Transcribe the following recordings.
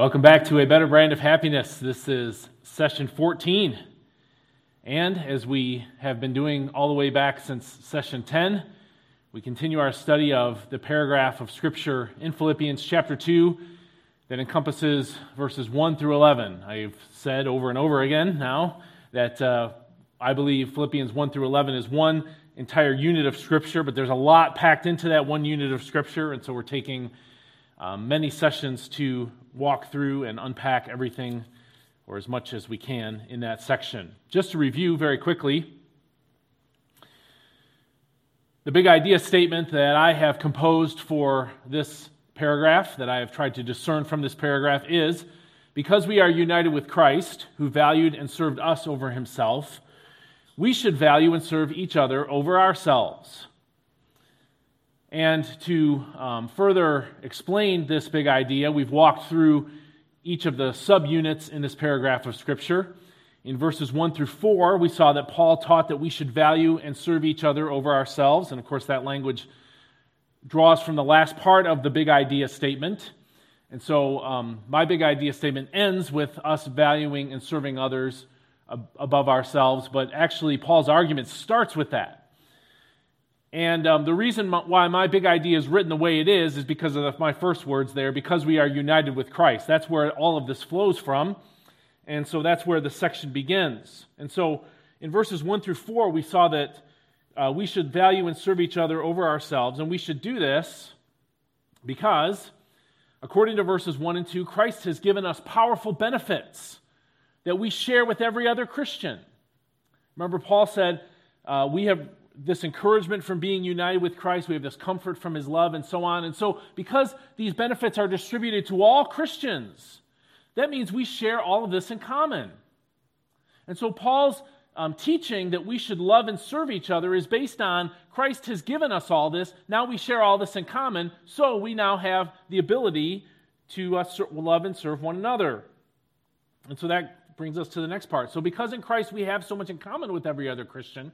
Welcome back to A Better Brand of Happiness. This is session 14. And as we have been doing all the way back since session 10, we continue our study of the paragraph of Scripture in Philippians chapter 2 that encompasses verses 1 through 11. I've said over and over again now that uh, I believe Philippians 1 through 11 is one entire unit of Scripture, but there's a lot packed into that one unit of Scripture, and so we're taking um, many sessions to walk through and unpack everything, or as much as we can, in that section. Just to review very quickly, the big idea statement that I have composed for this paragraph, that I have tried to discern from this paragraph, is because we are united with Christ, who valued and served us over himself, we should value and serve each other over ourselves. And to um, further explain this big idea, we've walked through each of the subunits in this paragraph of Scripture. In verses 1 through 4, we saw that Paul taught that we should value and serve each other over ourselves. And of course, that language draws from the last part of the big idea statement. And so, um, my big idea statement ends with us valuing and serving others above ourselves, but actually, Paul's argument starts with that. And um, the reason why my big idea is written the way it is is because of my first words there, because we are united with Christ. That's where all of this flows from. And so that's where the section begins. And so in verses 1 through 4, we saw that uh, we should value and serve each other over ourselves. And we should do this because, according to verses 1 and 2, Christ has given us powerful benefits that we share with every other Christian. Remember, Paul said, uh, We have this encouragement from being united with Christ. We have this comfort from his love and so on. And so, because these benefits are distributed to all Christians, that means we share all of this in common. And so, Paul's um, teaching that we should love and serve each other is based on Christ has given us all this. Now we share all this in common. So, we now have the ability to uh, love and serve one another. And so, that brings us to the next part. So, because in Christ we have so much in common with every other Christian,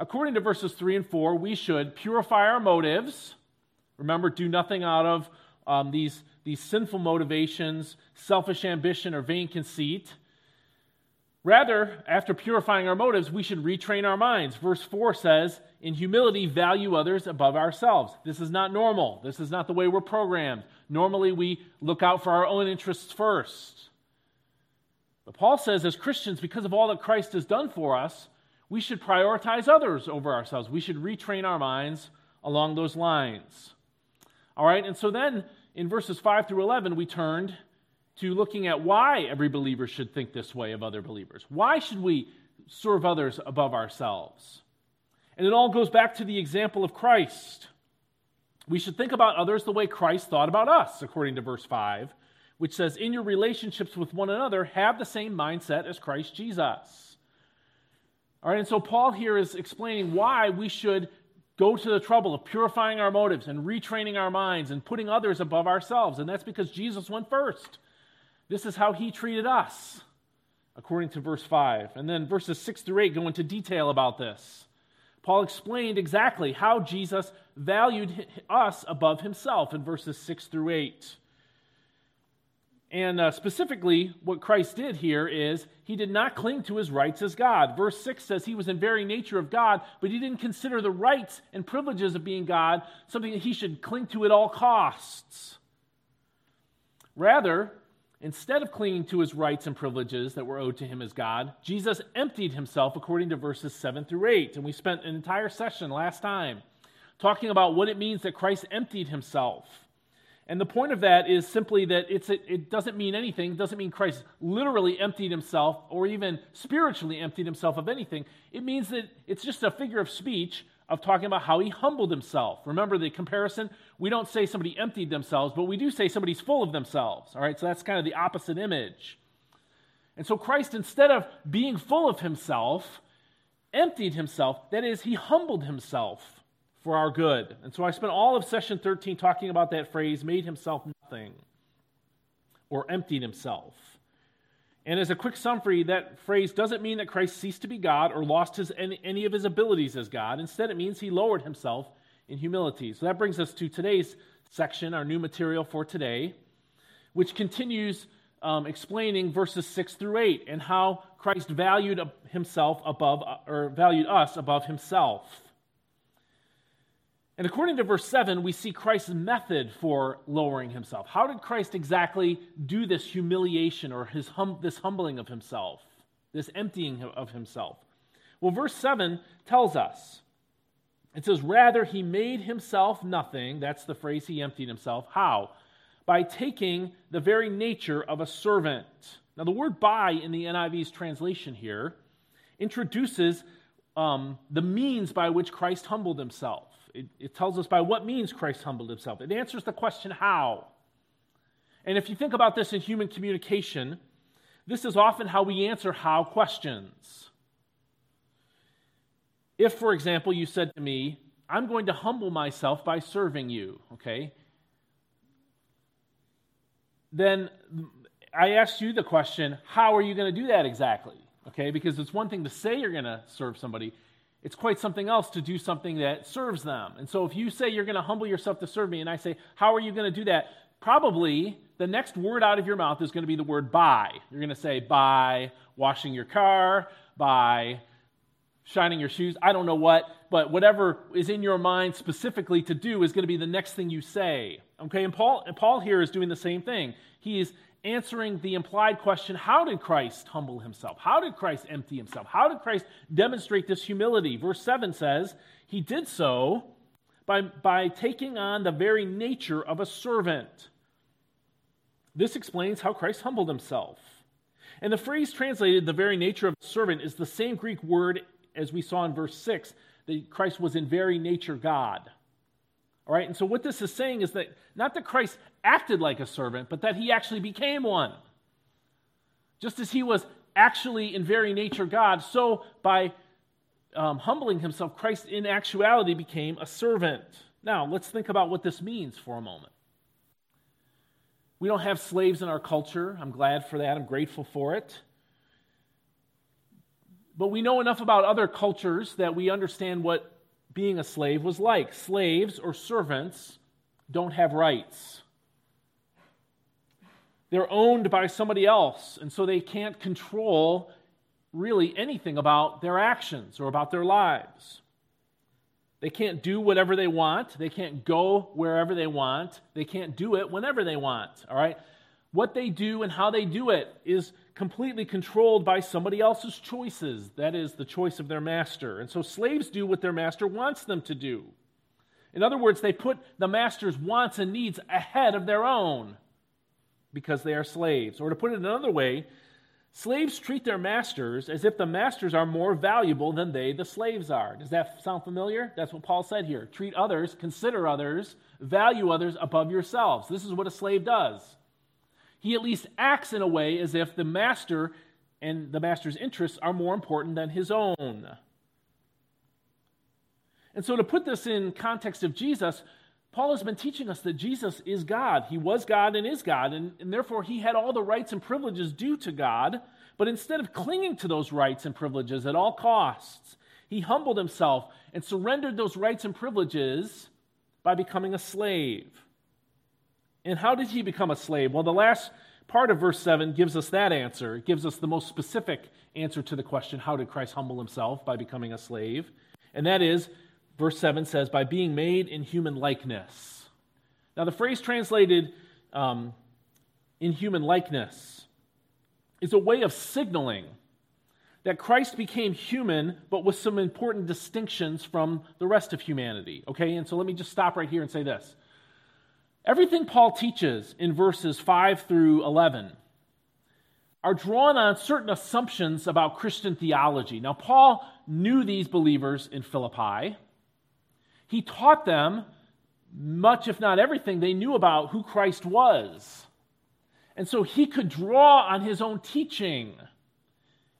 according to verses 3 and 4, we should purify our motives. Remember, do nothing out of um, these, these sinful motivations, selfish ambition, or vain conceit. Rather, after purifying our motives, we should retrain our minds. Verse 4 says, In humility, value others above ourselves. This is not normal. This is not the way we're programmed. Normally, we look out for our own interests first. But Paul says, as Christians, because of all that Christ has done for us, we should prioritize others over ourselves. We should retrain our minds along those lines. All right, and so then in verses 5 through 11, we turned to looking at why every believer should think this way of other believers. Why should we serve others above ourselves? And it all goes back to the example of Christ. We should think about others the way Christ thought about us, according to verse 5, which says, In your relationships with one another, have the same mindset as Christ Jesus. All right, and so Paul here is explaining why we should go to the trouble of purifying our motives and retraining our minds and putting others above ourselves. And that's because Jesus went first. This is how he treated us, according to verse 5. And then verses 6 through 8 go into detail about this. Paul explained exactly how Jesus valued us above himself in verses 6 through 8. And uh, specifically, what Christ did here is he did not cling to his rights as God. Verse 6 says he was in very nature of God, but he didn't consider the rights and privileges of being God something that he should cling to at all costs. Rather, instead of clinging to his rights and privileges that were owed to him as God, Jesus emptied himself according to verses 7 through 8. And we spent an entire session last time talking about what it means that Christ emptied himself. And the point of that is simply that it's a, it doesn't mean anything. It doesn't mean Christ literally emptied himself or even spiritually emptied himself of anything. It means that it's just a figure of speech of talking about how he humbled himself. Remember the comparison? We don't say somebody emptied themselves, but we do say somebody's full of themselves. All right, so that's kind of the opposite image. And so Christ, instead of being full of himself, emptied himself. That is, he humbled himself for our good. And so I spent all of session 13 talking about that phrase, made himself nothing, or emptied himself. And as a quick summary, that phrase doesn't mean that Christ ceased to be God or lost his, any, any of his abilities as God. Instead, it means he lowered himself in humility. So that brings us to today's section, our new material for today, which continues um, explaining verses 6 through 8 and how Christ valued himself above, or valued us above himself. And according to verse 7, we see Christ's method for lowering himself. How did Christ exactly do this humiliation or his hum, this humbling of himself, this emptying of himself? Well, verse 7 tells us. It says, Rather, he made himself nothing. That's the phrase he emptied himself. How? by taking the very nature of a servant. Now, the word by in the NIV's translation here introduces um, the means by which Christ humbled himself. It, it tells us by what means Christ humbled himself. It answers the question, how? And if you think about this in human communication, this is often how we answer how questions. If, for example, you said to me, I'm going to humble myself by serving you, okay? then I asked you the question how are you going to do that exactly? Okay, because it's one thing to say you're going to serve somebody, it's quite something else to do something that serves them. And so if you say you're going to humble yourself to serve me, and I say, how are you going to do that? Probably the next word out of your mouth is going to be the word by. You're going to say, by washing your car, by shining your shoes. I don't know what, but whatever is in your mind specifically to do is going to be the next thing you say. Okay, and Paul, and Paul here is doing the same thing. He is answering the implied question how did Christ humble himself? How did Christ empty himself? How did Christ demonstrate this humility? Verse 7 says, He did so by, by taking on the very nature of a servant. This explains how Christ humbled himself. And the phrase translated, the very nature of a servant, is the same Greek word as we saw in verse 6 that Christ was in very nature God. All right, and so what this is saying is that not that Christ acted like a servant, but that he actually became one. Just as he was actually in very nature God, so by um, humbling himself, Christ in actuality became a servant. Now, let's think about what this means for a moment. We don't have slaves in our culture. I'm glad for that. I'm grateful for it. But we know enough about other cultures that we understand what being a slave was like. Slaves or servants don't have rights. They're owned by somebody else, and so they can't control really anything about their actions or about their lives. They can't do whatever they want. They can't go wherever they want. They can't do it whenever they want. All right? What they do and how they do it is completely controlled by somebody else's choices. That is, the choice of their master. And so slaves do what their master wants them to do. In other words, they put the master's wants and needs ahead of their own because they are slaves. Or to put it another way, slaves treat their masters as if the masters are more valuable than they, the slaves, are. Does that sound familiar? That's what Paul said here. Treat others, consider others, value others above yourselves. This is what a slave does he at least acts in a way as if the master and the master's interests are more important than his own. And so, to put this in context of Jesus, Paul has been teaching us that Jesus is God. He was God and is God, and, and therefore he had all the rights and privileges due to God. But instead of clinging to those rights and privileges at all costs, he humbled himself and surrendered those rights and privileges by becoming a slave. And how did he become a slave? Well, the last part of verse 7 gives us that answer. It gives us the most specific answer to the question how did Christ humble himself by becoming a slave? And that is, verse 7 says, by being made in human likeness. Now, the phrase translated um, in human likeness is a way of signaling that Christ became human, but with some important distinctions from the rest of humanity. Okay, and so let me just stop right here and say this. Everything Paul teaches in verses 5 through 11 are drawn on certain assumptions about Christian theology. Now, Paul knew these believers in Philippi. He taught them much, if not everything, they knew about who Christ was. And so he could draw on his own teaching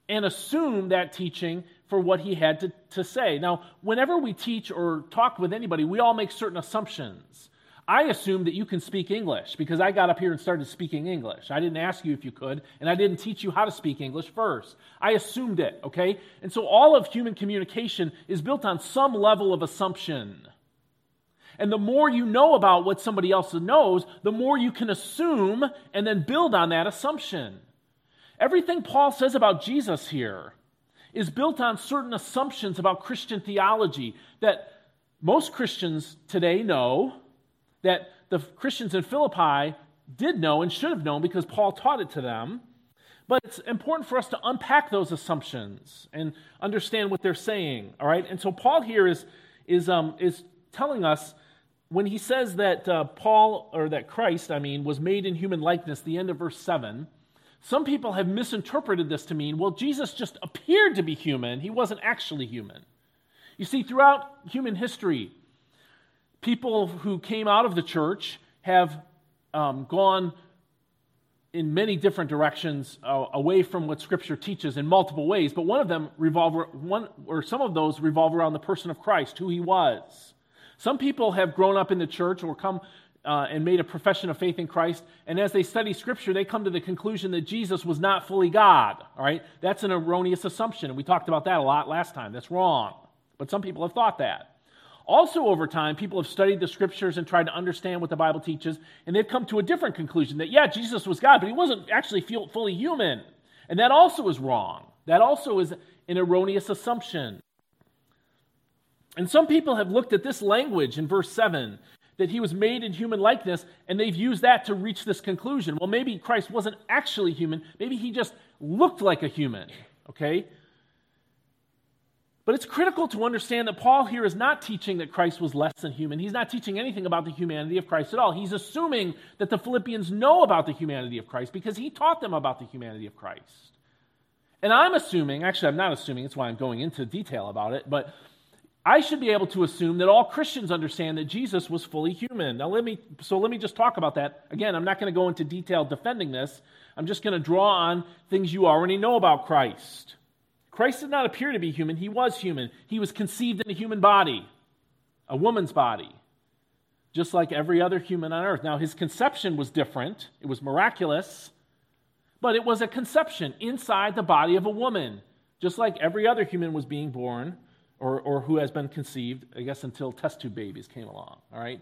and assume that teaching for what he had to, to say. Now, whenever we teach or talk with anybody, we all make certain assumptions. I assume that you can speak English because I got up here and started speaking English. I didn't ask you if you could, and I didn't teach you how to speak English first. I assumed it, okay? And so all of human communication is built on some level of assumption. And the more you know about what somebody else knows, the more you can assume and then build on that assumption. Everything Paul says about Jesus here is built on certain assumptions about Christian theology that most Christians today know, that the Christians in Philippi did know and should have known because Paul taught it to them. But it's important for us to unpack those assumptions and understand what they're saying, all right? And so Paul here is, is, um, is telling us when he says that uh, Paul, or that Christ, I mean, was made in human likeness, the end of verse 7, some people have misinterpreted this to mean, well, Jesus just appeared to be human, he wasn't actually human. You see, throughout human history, people who came out of the church have um, gone in many different directions uh, away from what Scripture teaches in multiple ways, but one of them revolve one or some of those revolve around the person of Christ, who he was. Some people have grown up in the church or come uh, and made a profession of faith in Christ, and as they study Scripture, they come to the conclusion that Jesus was not fully God. All right, that's an erroneous assumption, and we talked about that a lot last time. That's wrong, but some people have thought that. Also, over time, people have studied the scriptures and tried to understand what the Bible teaches, and they've come to a different conclusion that, yeah, Jesus was God, but he wasn't actually fully human. And that also is wrong. That also is an erroneous assumption. And some people have looked at this language in verse 7 that he was made in human likeness, and they've used that to reach this conclusion. Well, maybe Christ wasn't actually human, maybe he just looked like a human, okay? But it's critical to understand that Paul here is not teaching that Christ was less than human. He's not teaching anything about the humanity of Christ at all. He's assuming that the Philippians know about the humanity of Christ because he taught them about the humanity of Christ. And I'm assuming, actually, I'm not assuming, that's why I'm going into detail about it, but I should be able to assume that all Christians understand that Jesus was fully human. Now, let me, so let me just talk about that. Again, I'm not going to go into detail defending this. I'm just going to draw on things you already know about Christ. Christ did not appear to be human, he was human. He was conceived in a human body, a woman's body, just like every other human on earth. Now, his conception was different, it was miraculous, but it was a conception inside the body of a woman, just like every other human was being born or, or who has been conceived, I guess, until test tube babies came along, all right?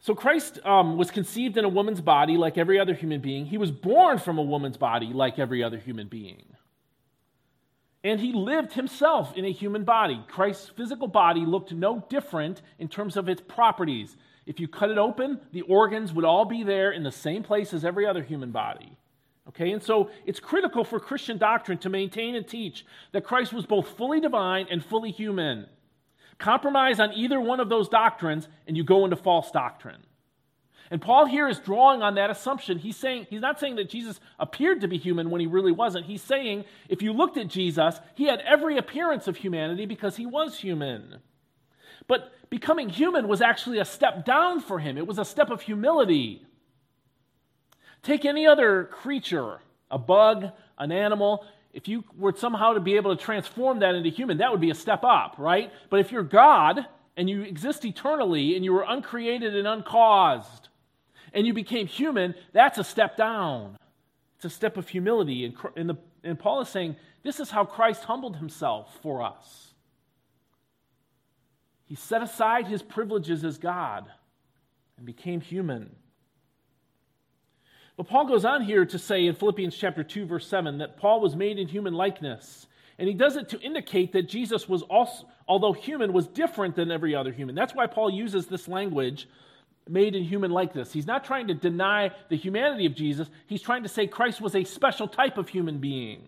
So Christ um, was conceived in a woman's body like every other human being. He was born from a woman's body like every other human being. And he lived himself in a human body. Christ's physical body looked no different in terms of its properties. If you cut it open, the organs would all be there in the same place as every other human body. Okay, and so it's critical for Christian doctrine to maintain and teach that Christ was both fully divine and fully human. Compromise on either one of those doctrines, and you go into false doctrine. And Paul here is drawing on that assumption. He's saying he's not saying that Jesus appeared to be human when he really wasn't. He's saying if you looked at Jesus, he had every appearance of humanity because he was human. But becoming human was actually a step down for him. It was a step of humility. Take any other creature, a bug, an animal, if you were somehow to be able to transform that into human, that would be a step up, right? But if you're God and you exist eternally and you were uncreated and uncaused, and you became human, that's a step down. It's a step of humility. And, and, the, and Paul is saying this is how Christ humbled himself for us. He set aside his privileges as God and became human. But Paul goes on here to say in Philippians chapter 2 verse 7 that Paul was made in human likeness. And he does it to indicate that Jesus was also although human was different than every other human. That's why Paul uses this language made in human likeness. He's not trying to deny the humanity of Jesus. He's trying to say Christ was a special type of human being.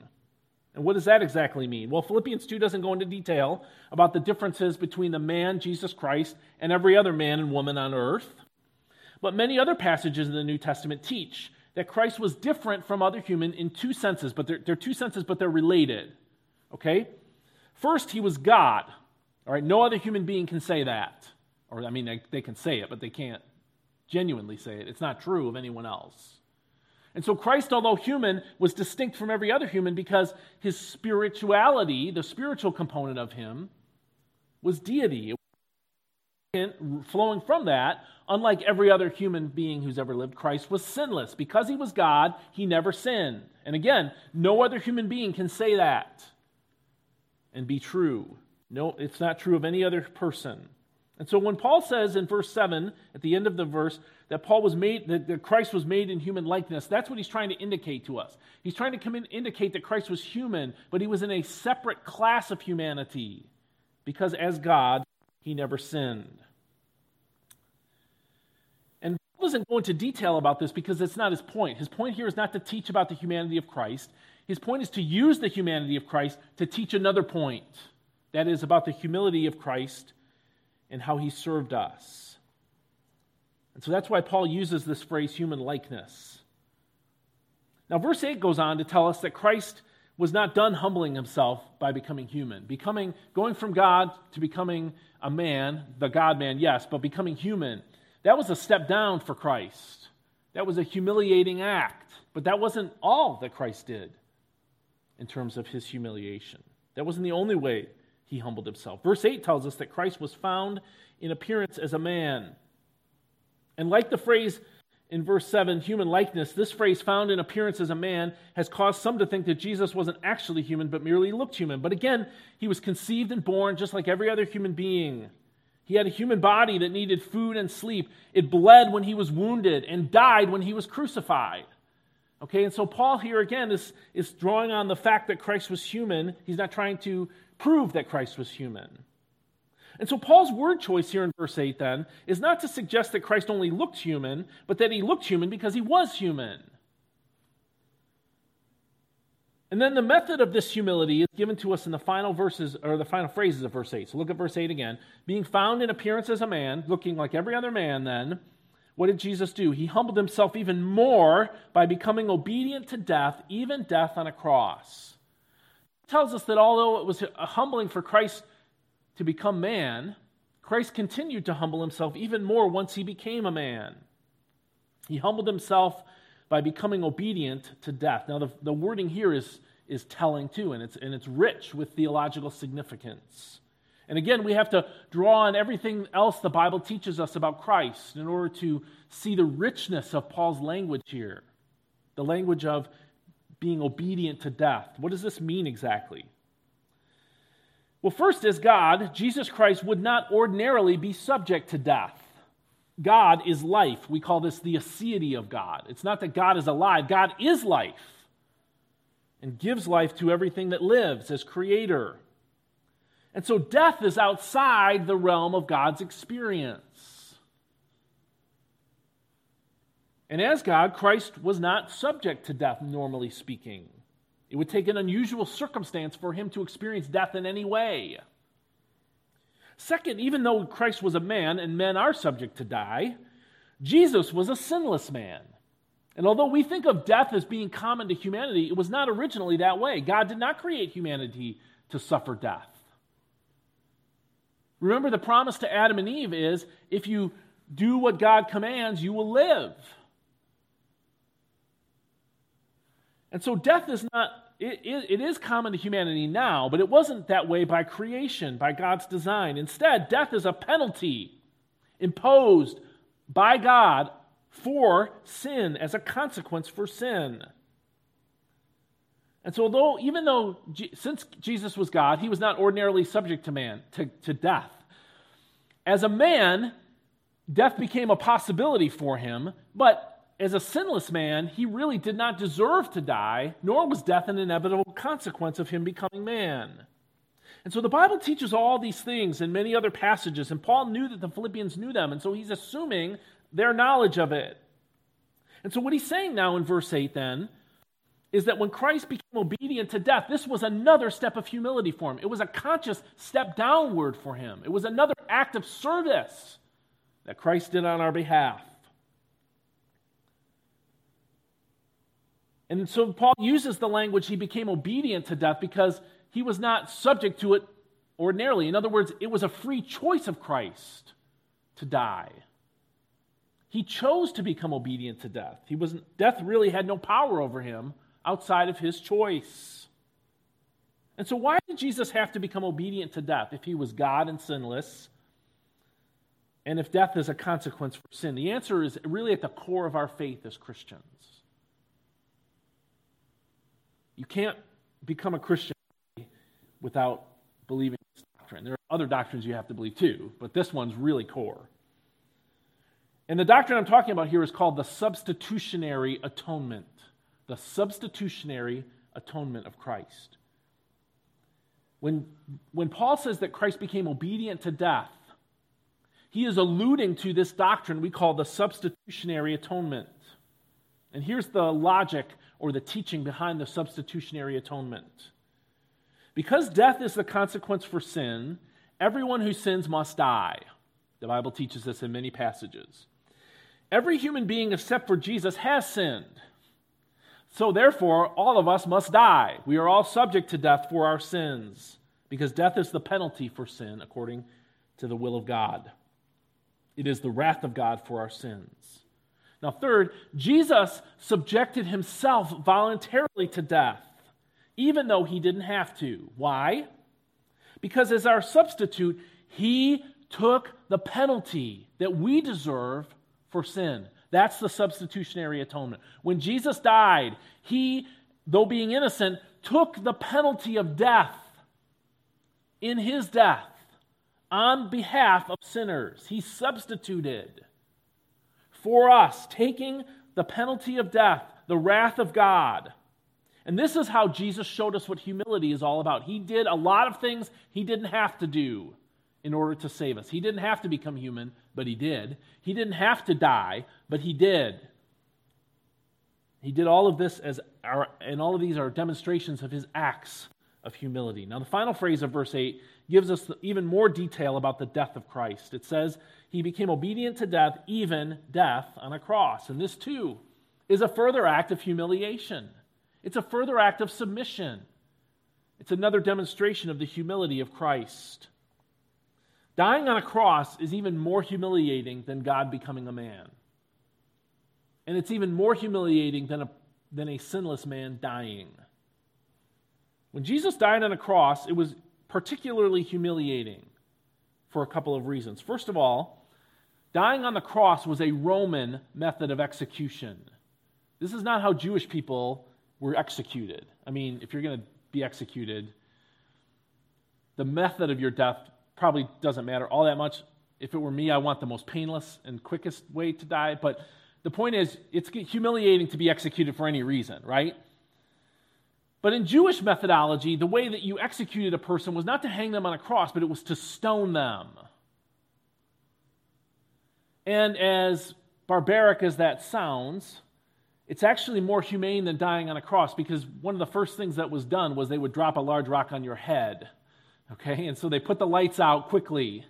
And what does that exactly mean? Well, Philippians 2 doesn't go into detail about the differences between the man, Jesus Christ, and every other man and woman on earth. But many other passages in the New Testament teach that Christ was different from other human in two senses, but they're, they're two senses, but they're related. Okay? First, he was God. All right, no other human being can say that. Or, I mean, they, they can say it, but they can't genuinely say it. It's not true of anyone else. And so Christ, although human, was distinct from every other human because his spirituality, the spiritual component of him, was deity. Flowing from that, unlike every other human being who's ever lived, Christ was sinless. Because he was God, he never sinned. And again, no other human being can say that and be true. No, it's not true of any other person. And so when Paul says in verse 7, at the end of the verse, that Paul was made, that Christ was made in human likeness, that's what he's trying to indicate to us. He's trying to come in, indicate that Christ was human, but he was in a separate class of humanity because as God, he never sinned. And Paul doesn't go into detail about this because it's not his point. His point here is not to teach about the humanity of Christ. His point is to use the humanity of Christ to teach another point. That is about the humility of Christ and how he served us. And so that's why Paul uses this phrase, human likeness. Now, verse 8 goes on to tell us that Christ was not done humbling himself by becoming human. Becoming, going from God to becoming a man, the God man, yes, but becoming human, that was a step down for Christ. That was a humiliating act. But that wasn't all that Christ did in terms of his humiliation. That wasn't the only way he humbled himself. Verse 8 tells us that Christ was found in appearance as a man. And like the phrase in verse 7, human likeness, this phrase, found in appearance as a man, has caused some to think that Jesus wasn't actually human, but merely looked human. But again, he was conceived and born just like every other human being. He had a human body that needed food and sleep. It bled when he was wounded and died when he was crucified. Okay, and so Paul here again is, is drawing on the fact that Christ was human. He's not trying to prove that Christ was human. And so Paul's word choice here in verse 8 then is not to suggest that Christ only looked human, but that he looked human because he was human. And then the method of this humility is given to us in the final verses or the final phrases of verse 8. So look at verse 8 again. Being found in appearance as a man, looking like every other man, then, what did Jesus do? He humbled himself even more by becoming obedient to death, even death on a cross tells us that although it was humbling for Christ to become man, Christ continued to humble himself even more once he became a man. He humbled himself by becoming obedient to death. Now, the, the wording here is, is telling too, and it's, and it's rich with theological significance. And again, we have to draw on everything else the Bible teaches us about Christ in order to see the richness of Paul's language here. The language of being obedient to death. What does this mean exactly? Well, first, as God, Jesus Christ would not ordinarily be subject to death. God is life. We call this the aseity of God. It's not that God is alive, God is life and gives life to everything that lives as creator. And so death is outside the realm of God's experience. And as God, Christ was not subject to death, normally speaking. It would take an unusual circumstance for him to experience death in any way. Second, even though Christ was a man and men are subject to die, Jesus was a sinless man. And although we think of death as being common to humanity, it was not originally that way. God did not create humanity to suffer death. Remember, the promise to Adam and Eve is if you do what God commands, you will live. And so death is not, it, it, is common to humanity now, but it wasn't that way by creation, by God's design. Instead, death is a penalty imposed by God for sin, as a consequence for sin. And so, although, even though, since Jesus was God, he was not ordinarily subject to man, to, to death. As a man, death became a possibility for him, but as a sinless man, he really did not deserve to die, nor was death an inevitable consequence of him becoming man. And so the Bible teaches all these things in many other passages, and Paul knew that the Philippians knew them, and so he's assuming their knowledge of it. And so what he's saying now in verse 8 then is that when Christ became obedient to death, this was another step of humility for him. It was a conscious step downward for him, it was another act of service that Christ did on our behalf. And so Paul uses the language, he became obedient to death because he was not subject to it ordinarily. In other words, it was a free choice of Christ to die. He chose to become obedient to death. He wasn't, death really had no power over him outside of his choice. And so, why did Jesus have to become obedient to death if he was God and sinless? And if death is a consequence for sin? The answer is really at the core of our faith as Christians. You can't become a Christian without believing this doctrine. There are other doctrines you have to believe too, but this one's really core. And the doctrine I'm talking about here is called the substitutionary atonement. The substitutionary atonement of Christ. When, when Paul says that Christ became obedient to death, he is alluding to this doctrine we call the substitutionary atonement. And here's the logic or the teaching behind the substitutionary atonement. Because death is the consequence for sin, everyone who sins must die. The Bible teaches this in many passages. Every human being except for Jesus has sinned. So, therefore, all of us must die. We are all subject to death for our sins, because death is the penalty for sin according to the will of God. It is the wrath of God for our sins. Now, third, Jesus subjected himself voluntarily to death, even though he didn't have to. Why? Because as our substitute, he took the penalty that we deserve for sin. That's the substitutionary atonement. When Jesus died, he, though being innocent, took the penalty of death in his death on behalf of sinners. He substituted for us, taking the penalty of death, the wrath of God. And this is how Jesus showed us what humility is all about. He did a lot of things he didn't have to do in order to save us. He didn't have to become human, but he did. He didn't have to die, but he did. He did all of this as our, and all of these are demonstrations of his acts of humility. Now, the final phrase of verse 8 gives us even more detail about the death of Christ. It says, He became obedient to death, even death on a cross. And this, too, is a further act of humiliation. It's a further act of submission. It's another demonstration of the humility of Christ. Dying on a cross is even more humiliating than God becoming a man. And it's even more humiliating than a, than a sinless man dying. When Jesus died on a cross, it was particularly humiliating for a couple of reasons. First of all, dying on the cross was a Roman method of execution. This is not how Jewish people were executed. I mean, if you're going to be executed, the method of your death probably doesn't matter all that much. If it were me, I want the most painless and quickest way to die. But the point is, it's humiliating to be executed for any reason, right? But in Jewish methodology, the way that you executed a person was not to hang them on a cross, but it was to stone them. And as barbaric as that sounds, it's actually more humane than dying on a cross because one of the first things that was done was they would drop a large rock on your head Okay, and so they put the lights out quickly.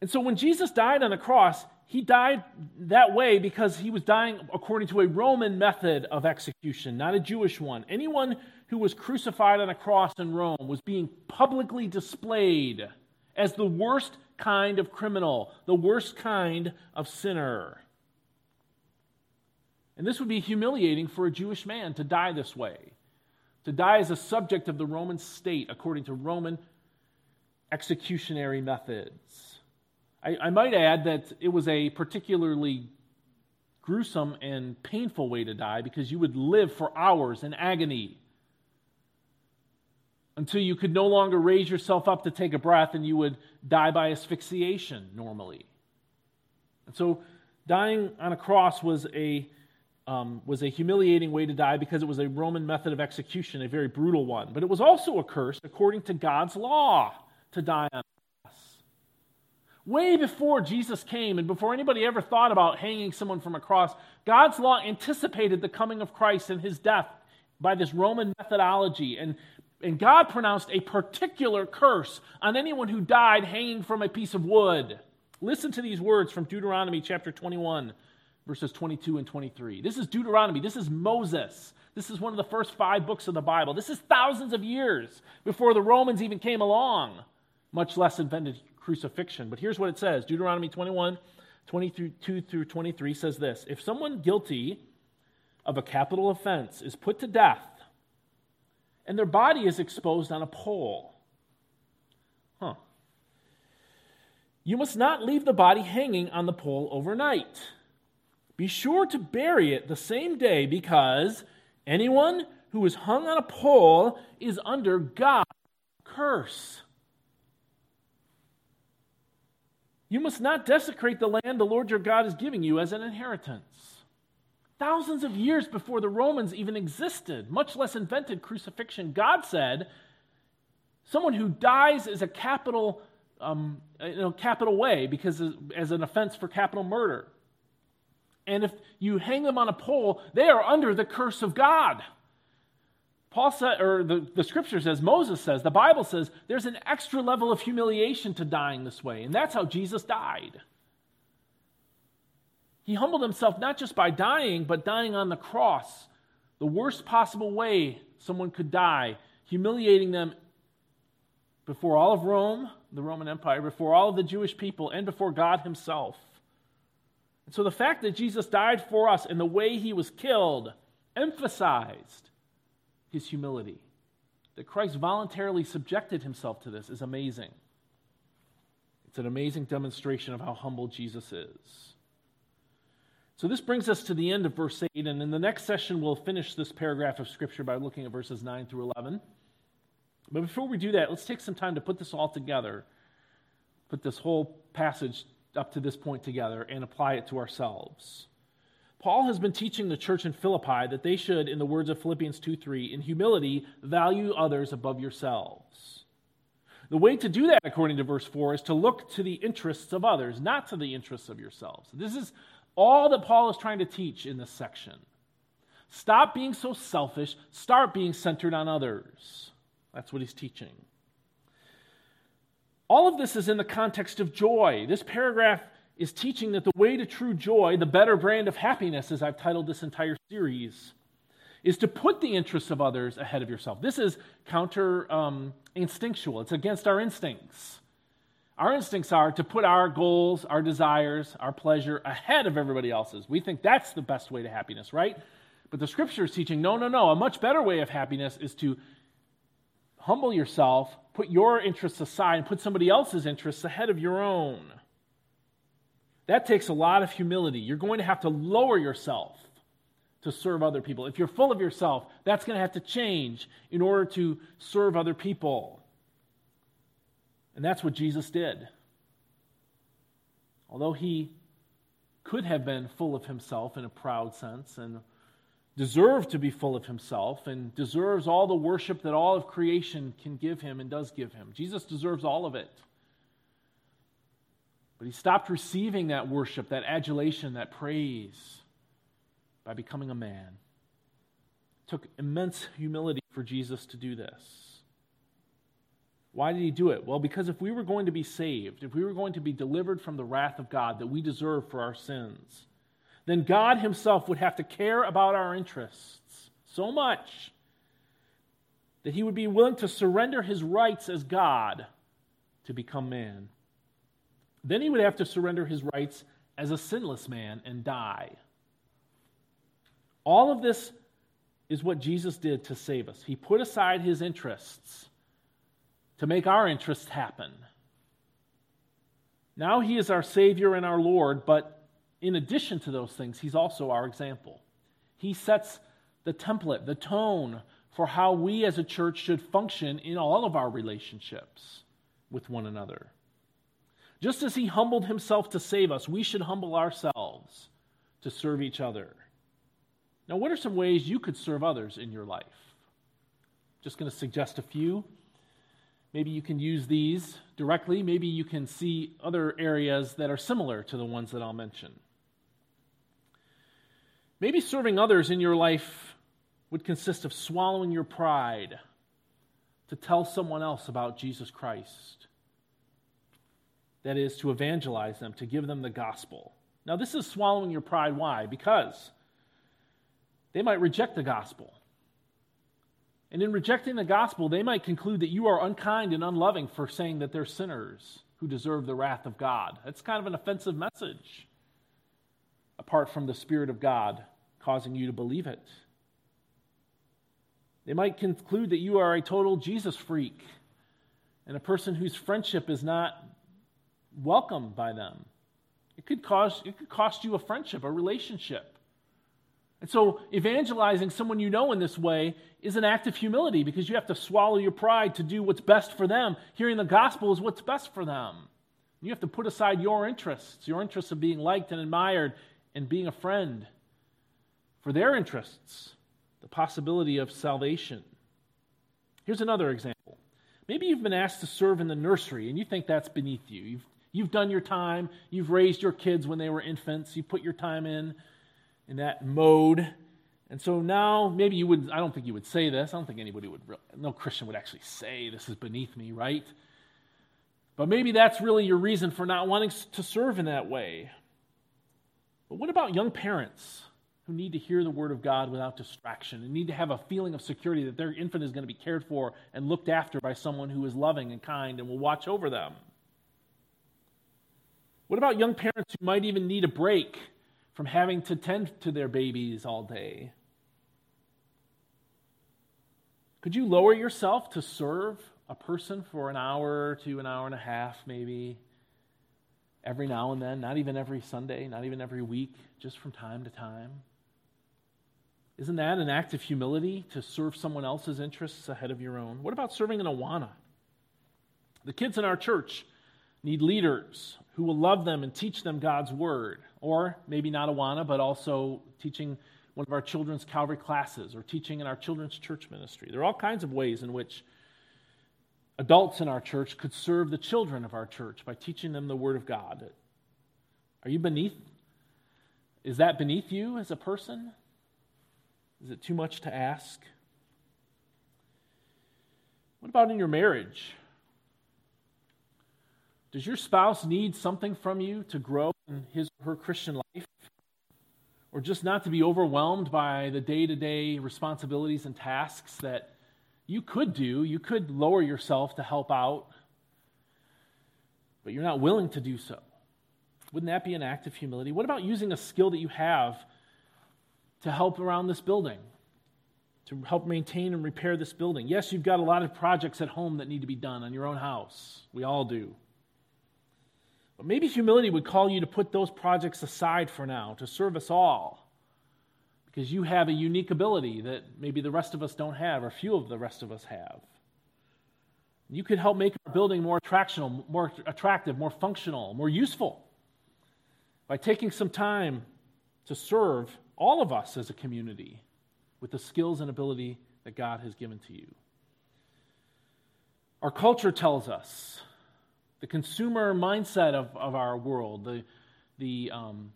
And so when Jesus died on the cross, he died that way because he was dying according to a Roman method of execution, not a Jewish one. Anyone who was crucified on a cross in Rome was being publicly displayed as the worst kind of criminal, the worst kind of sinner. And this would be humiliating for a Jewish man to die this way to die as a subject of the Roman state according to Roman executionary methods. I, I, might add that it was a particularly gruesome and painful way to die because you would live for hours in agony until you could no longer raise yourself up to take a breath and you would die by asphyxiation normally. And so dying on a cross was a um, was a humiliating way to die because it was a Roman method of execution, a very brutal one. But it was also a curse according to God's law to die on a cross. Way before Jesus came and before anybody ever thought about hanging someone from a cross, God's law anticipated the coming of Christ and his death by this Roman methodology. And, and God pronounced a particular curse on anyone who died hanging from a piece of wood. Listen to these words from Deuteronomy chapter 21 verses 22 and 23. This is Deuteronomy. This is Moses. This is one of the first five books of the Bible. This is thousands of years before the Romans even came along, much less invented crucifixion. But here's what it says Deuteronomy 21, 22 through 23 says this If someone guilty of a capital offense is put to death, and their body is exposed on a pole, huh? You must not leave the body hanging on the pole overnight be sure to bury it the same day because anyone who is hung on a pole is under God's curse. You must not desecrate the land the Lord your God is giving you as an inheritance. Thousands of years before the Romans even existed, much less invented crucifixion, God said, someone who dies is a capital, um, in a capital way because as an offense for capital murder. And if you hang them on a pole, they are under the curse of God. Paul said, or the, the scripture says, Moses says, the Bible says, there's an extra level of humiliation to dying this way. And that's how Jesus died. He humbled himself not just by dying, but dying on the cross, the worst possible way someone could die, humiliating them before all of Rome, the Roman Empire, before all of the Jewish people, and before God Himself. And so the fact that Jesus died for us and the way He was killed emphasized his humility. That Christ voluntarily subjected himself to this is amazing. It's an amazing demonstration of how humble Jesus is. So, this brings us to the end of verse 8, and in the next session, we'll finish this paragraph of Scripture by looking at verses 9 through 11. But before we do that, let's take some time to put this all together, put this whole passage up to this point together, and apply it to ourselves. Paul has been teaching the church in Philippi that they should, in the words of Philippians 2 3, in humility, value others above yourselves. The way to do that, according to verse 4, is to look to the interests of others, not to the interests of yourselves. This is all that Paul is trying to teach in this section. Stop being so selfish, start being centered on others. That's what he's teaching. All of this is in the context of joy. This paragraph is teaching that the way to true joy, the better brand of happiness, as I've titled this entire series, is to put the interests of others ahead of yourself. This is counter um, instinctual, it's against our instincts. Our instincts are to put our goals, our desires, our pleasure ahead of everybody else's. We think that's the best way to happiness, right? But the scripture is teaching no, no, no. A much better way of happiness is to humble yourself, put your interests aside, and put somebody else's interests ahead of your own. That takes a lot of humility. You're going to have to lower yourself to serve other people. If you're full of yourself, that's going to have to change in order to serve other people. And that's what Jesus did. Although he could have been full of himself in a proud sense and deserved to be full of himself and deserves all the worship that all of creation can give him and does give him, Jesus deserves all of it. But he stopped receiving that worship, that adulation, that praise by becoming a man. It took immense humility for Jesus to do this. Why did he do it? Well, because if we were going to be saved, if we were going to be delivered from the wrath of God that we deserve for our sins, then God himself would have to care about our interests so much that he would be willing to surrender his rights as God to become man. Then he would have to surrender his rights as a sinless man and die. All of this is what Jesus did to save us. He put aside his interests to make our interests happen. Now he is our Savior and our Lord, but in addition to those things, he's also our example. He sets the template, the tone for how we as a church should function in all of our relationships with one another. Just as he humbled himself to save us, we should humble ourselves to serve each other. Now, what are some ways you could serve others in your life? Just going to suggest a few. Maybe you can use these directly. Maybe you can see other areas that are similar to the ones that I'll mention. Maybe serving others in your life would consist of swallowing your pride to tell someone else about Jesus Christ that is, to evangelize them, to give them the gospel. Now, this is swallowing your pride. Why? Because they might reject the gospel. And in rejecting the gospel, they might conclude that you are unkind and unloving for saying that they're sinners who deserve the wrath of God. That's kind of an offensive message, apart from the Spirit of God causing you to believe it. They might conclude that you are a total Jesus freak and a person whose friendship is not welcomed by them. It could, cause, it could cost you a friendship, a relationship. And so, evangelizing someone you know in this way is an act of humility because you have to swallow your pride to do what's best for them. Hearing the gospel is what's best for them. You have to put aside your interests, your interests of being liked and admired and being a friend, for their interests, the possibility of salvation. Here's another example. Maybe you've been asked to serve in the nursery and you think that's beneath you. You've, you've done your time, you've raised your kids when they were infants, you put your time in in that mode. And so now, maybe you would, I don't think you would say this. I don't think anybody would, no Christian would actually say this is beneath me, right? But maybe that's really your reason for not wanting to serve in that way. But what about young parents who need to hear the word of God without distraction and need to have a feeling of security that their infant is going to be cared for and looked after by someone who is loving and kind and will watch over them? What about young parents who might even need a break from having to tend to their babies all day? Could you lower yourself to serve a person for an hour to an hour and a half, maybe, every now and then, not even every Sunday, not even every week, just from time to time? Isn't that an act of humility to serve someone else's interests ahead of your own? What about serving in Awana? The kids in our church need leaders who will love them and teach them God's word. Or maybe not Awana, but also teaching one of our children's Calvary classes or teaching in our children's church ministry. There are all kinds of ways in which adults in our church could serve the children of our church by teaching them the word of God. Are you beneath? Is that beneath you as a person? Is it too much to ask? What about in your marriage? Does your spouse need something from you to grow in his or her Christian life? Or just not to be overwhelmed by the day to day responsibilities and tasks that you could do? You could lower yourself to help out, but you're not willing to do so. Wouldn't that be an act of humility? What about using a skill that you have to help around this building? To help maintain and repair this building. Yes, you've got a lot of projects at home that need to be done on your own house. We all do. But maybe humility would call you to put those projects aside for now, to serve us all. Because you have a unique ability that maybe the rest of us don't have, or few of the rest of us have. You could help make our building more attractional, more attractive, more functional, more useful by taking some time to serve all of us as a community with the skills and ability that God has given to you. Our culture tells us the consumer mindset of, of our world, the, the um,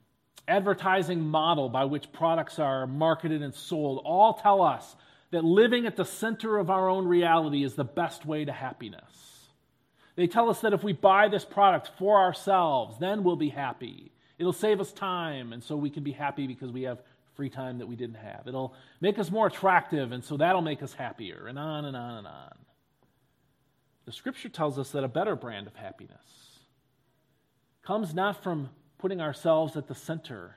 advertising model by which products are marketed and sold, all tell us that living at the center of our own reality is the best way to happiness. They tell us that if we buy this product for ourselves, then we'll be happy. It'll save us time, and so we can be happy because we have free time that we didn't have. It'll make us more attractive, and so that'll make us happier, and on and on and on. The scripture tells us that a better brand of happiness comes not from putting ourselves at the center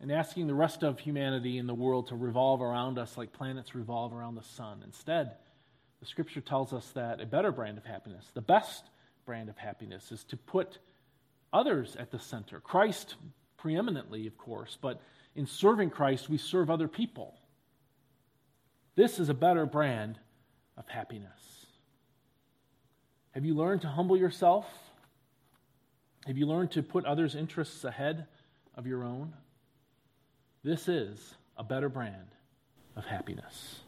and asking the rest of humanity in the world to revolve around us like planets revolve around the sun. Instead, the scripture tells us that a better brand of happiness, the best brand of happiness, is to put others at the center. Christ preeminently, of course, but in serving Christ, we serve other people. This is a better brand of happiness. Have you learned to humble yourself? Have you learned to put others' interests ahead of your own? This is a better brand of happiness.